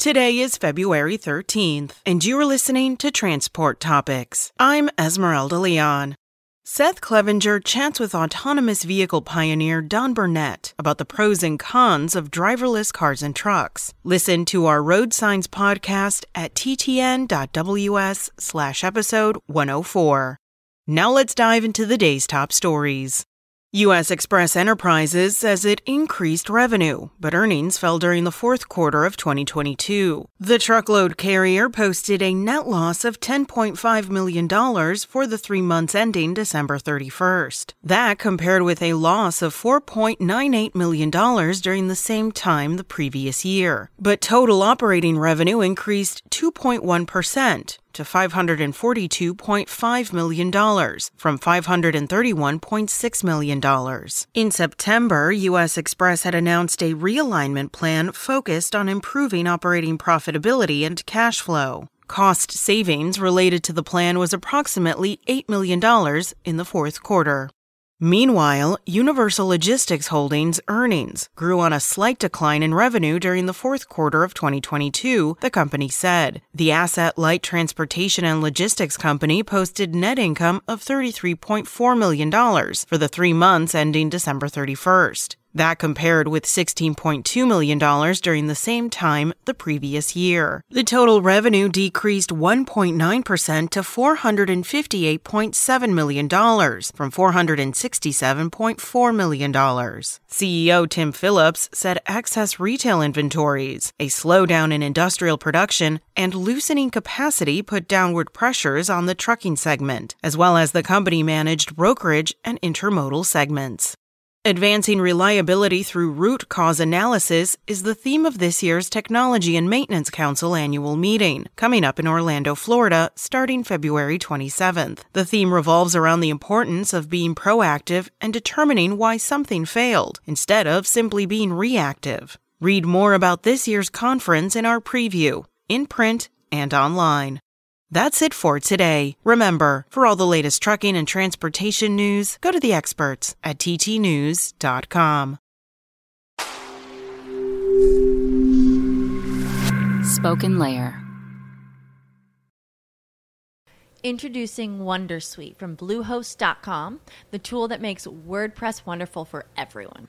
Today is February 13th, and you are listening to Transport Topics. I'm Esmeralda Leon. Seth Clevenger chats with autonomous vehicle pioneer Don Burnett about the pros and cons of driverless cars and trucks. Listen to our Road Signs podcast at ttn.ws slash episode 104. Now let's dive into the day's top stories. U.S. Xpress Enterprises says it increased revenue, but earnings fell during the fourth quarter of 2022. The truckload carrier posted a net loss of $10.5 million for the three months ending December 31st. That compared with a loss of $4.98 million during the same time the previous year. But total operating revenue increased 2.1% to $542.5 million from $531.6 million. In September, U.S. Xpress had announced a realignment plan focused on improving operating profitability and cash flow. Cost savings related to the plan was approximately $8 million in the fourth quarter. Meanwhile, Universal Logistics Holdings earnings grew on a slight decline in revenue during the fourth quarter of 2022, the company said. The asset light transportation and logistics company posted net income of $33.4 million for the three months ending December 31st. That compared with $16.2 million during the same time the previous year. The total revenue decreased 1.9% to $458.7 million from $467.4 million. CEO Tim Phillips said excess retail inventories, a slowdown in industrial production, and loosening capacity put downward pressures on the trucking segment, as well as the company managed brokerage and intermodal segments. Advancing reliability through root cause analysis is the theme of this year's Technology and Maintenance Council annual meeting, coming up in Orlando, Florida, starting February 27th. The theme revolves around the importance of being proactive and determining why something failed, instead of simply being reactive. Read more about this year's conference in our preview, in print and online. That's it for today. Remember, for all the latest trucking and transportation news, go to the experts at ttnews.com. Spoken Layer. Introducing Wondersuite from Bluehost.com, the tool that makes WordPress wonderful for everyone.